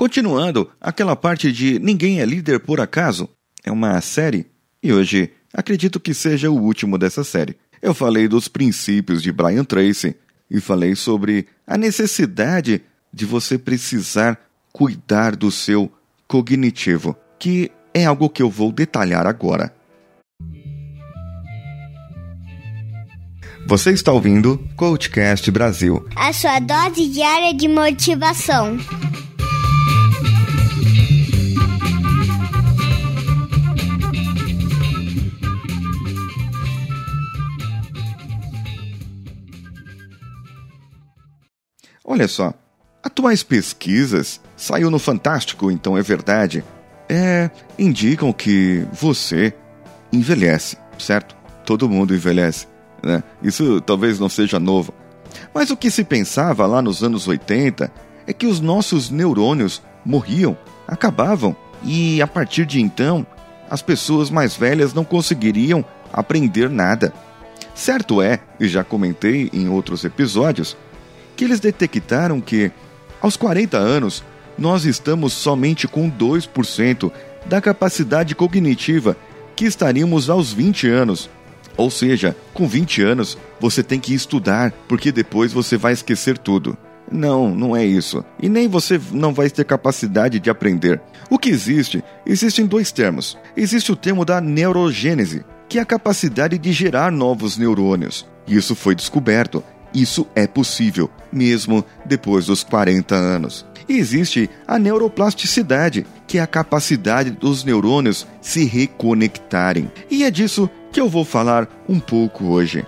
Continuando, aquela parte de Ninguém é líder por acaso é uma série e hoje acredito que seja o último dessa série. Eu falei dos princípios de Brian Tracy e falei sobre a necessidade de você precisar cuidar do seu cognitivo, que é algo que eu vou detalhar agora. Você está ouvindo Coachcast Brasil a sua dose diária de motivação. Olha só, atuais pesquisas, saiu no Fantástico, então é verdade, é, indicam que você envelhece, certo? Todo mundo envelhece, né? Isso talvez não seja novo. Mas o que se pensava lá nos anos 80 é que os nossos neurônios morriam, acabavam, e a partir de então, as pessoas mais velhas não conseguiriam aprender nada. Certo é, e já comentei em outros episódios, que eles detectaram que, aos 40 anos, nós estamos somente com 2% da capacidade cognitiva que estaríamos aos 20 anos. Ou seja, com 20 anos você tem que estudar, porque depois você vai esquecer tudo. Não, não é isso. E nem você não vai ter capacidade de aprender. O que existe? Existem dois termos. Existe o termo da neurogênese, que é a capacidade de gerar novos neurônios. Isso foi descoberto isso é possível, mesmo depois dos 40 anos. E existe a neuroplasticidade, que é a capacidade dos neurônios se reconectarem. E é disso que eu vou falar um pouco hoje.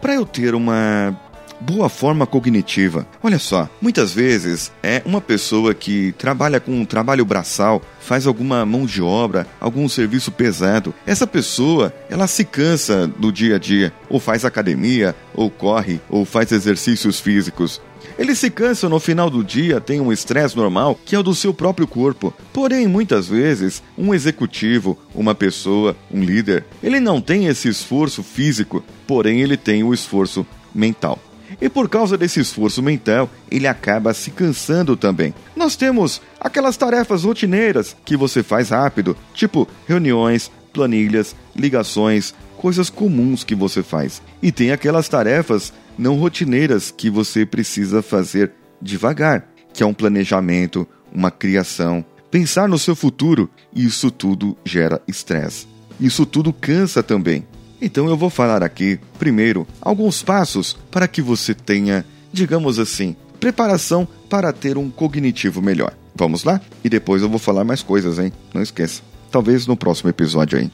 Para eu ter uma boa forma cognitiva. Olha só, muitas vezes é uma pessoa que trabalha com um trabalho braçal, faz alguma mão de obra, algum serviço pesado. Essa pessoa, ela se cansa no dia a dia, ou faz academia, ou corre, ou faz exercícios físicos. Ele se cansa no final do dia, tem um estresse normal, que é o do seu próprio corpo. Porém, muitas vezes, um executivo, uma pessoa, um líder, ele não tem esse esforço físico, porém ele tem o esforço mental. E por causa desse esforço mental, ele acaba se cansando também. Nós temos aquelas tarefas rotineiras que você faz rápido, tipo reuniões, planilhas, ligações, coisas comuns que você faz. E tem aquelas tarefas não rotineiras que você precisa fazer devagar, que é um planejamento, uma criação, pensar no seu futuro, isso tudo gera estresse. Isso tudo cansa também. Então eu vou falar aqui, primeiro, alguns passos para que você tenha, digamos assim, preparação para ter um cognitivo melhor. Vamos lá? E depois eu vou falar mais coisas, hein? Não esqueça. Talvez no próximo episódio aí.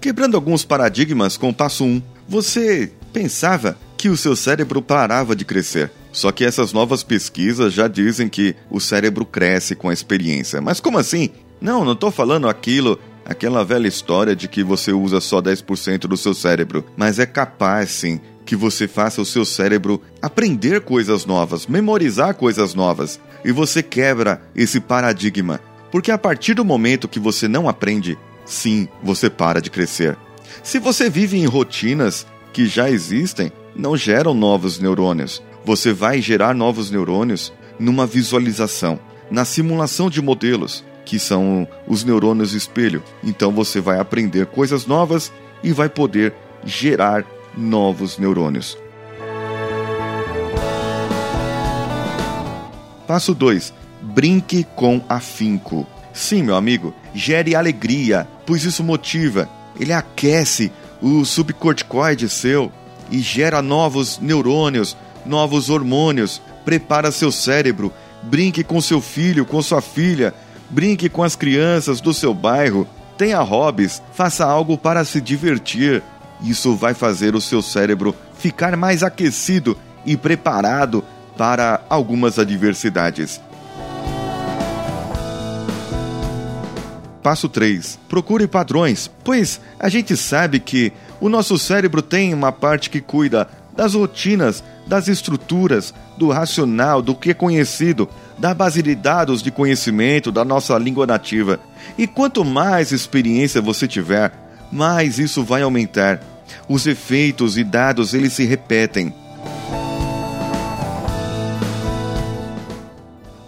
Quebrando alguns paradigmas com o passo 1. Você pensava que o seu cérebro parava de crescer. Só que essas novas pesquisas já dizem que o cérebro cresce com a experiência. Mas como assim? Não, não estou falando aquilo Aquela velha história de que você usa só 10% do seu cérebro, mas é capaz sim que você faça o seu cérebro aprender coisas novas, memorizar coisas novas. E você quebra esse paradigma, porque a partir do momento que você não aprende, sim, você para de crescer. Se você vive em rotinas que já existem, não geram novos neurônios. Você vai gerar novos neurônios numa visualização, na simulação de modelos, que são os neurônios espelho. Então você vai aprender coisas novas e vai poder gerar novos neurônios. Passo 2. Brinque com afinco. Sim, meu amigo, gere alegria, pois isso motiva. Ele aquece o subcorticoide seu e gera novos neurônios, novos hormônios. Prepara seu cérebro. Brinque com seu filho, com sua filha brinque com as crianças do seu bairro, tenha hobbies, faça algo para se divertir. Isso vai fazer o seu cérebro ficar mais aquecido e preparado para algumas adversidades. Passo 3. Procure padrões, pois a gente sabe que o nosso cérebro tem uma parte que cuida das rotinas, das estruturas, do racional, do que é conhecido, da base de dados de conhecimento da nossa língua nativa. E quanto mais experiência você tiver, mais isso vai aumentar. Os efeitos e dados eles se repetem.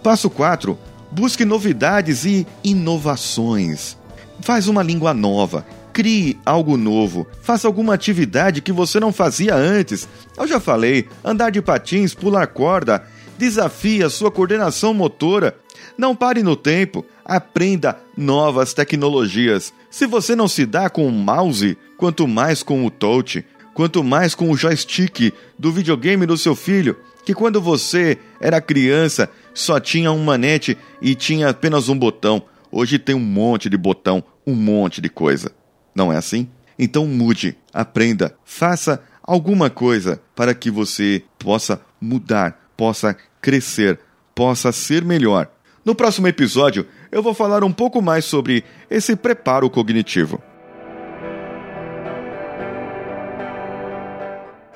Passo 4. Busque novidades e inovações. Faz uma língua nova, crie algo novo, faça alguma atividade que você não fazia antes. Eu já falei, andar de patins, pular corda, desafie a sua coordenação motora. Não pare no tempo, aprenda novas tecnologias. Se você não se dá com o mouse, quanto mais com o touch, quanto mais com o joystick do videogame do seu filho, que quando você era criança só tinha um manete e tinha apenas um botão. Hoje tem um monte de botão, um monte de coisa. Não é assim? Então mude, aprenda, faça alguma coisa para que você possa mudar, possa crescer, possa ser melhor. No próximo episódio, eu vou falar um pouco mais sobre esse preparo cognitivo.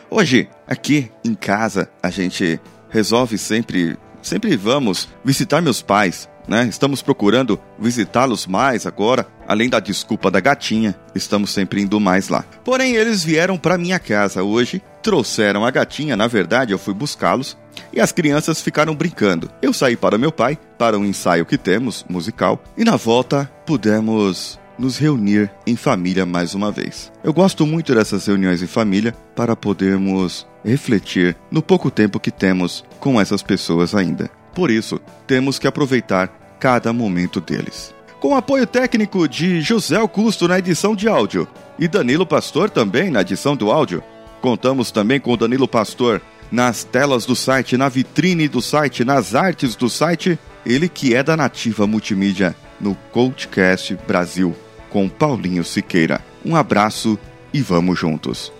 Hoje, aqui em casa, a gente resolve sempre, sempre vamos visitar meus pais, né? Estamos procurando visitá-los mais agora, além da desculpa da gatinha, estamos sempre indo mais lá. Porém, eles vieram para minha casa hoje, trouxeram a gatinha, na verdade eu fui buscá-los, e as crianças ficaram brincando. Eu saí para meu pai, para um ensaio que temos, musical, e na volta pudemos nos reunir em família mais uma vez. Eu gosto muito dessas reuniões em família para podermos refletir no pouco tempo que temos com essas pessoas ainda. Por isso, temos que aproveitar cada momento deles. Com apoio técnico de José Augusto na edição de áudio e Danilo Pastor também na edição do áudio. Contamos também com Danilo Pastor nas telas do site, na vitrine do site, nas artes do site, ele que é da Nativa Multimídia no Coachcast Brasil, com Paulinho Siqueira. Um abraço e vamos juntos.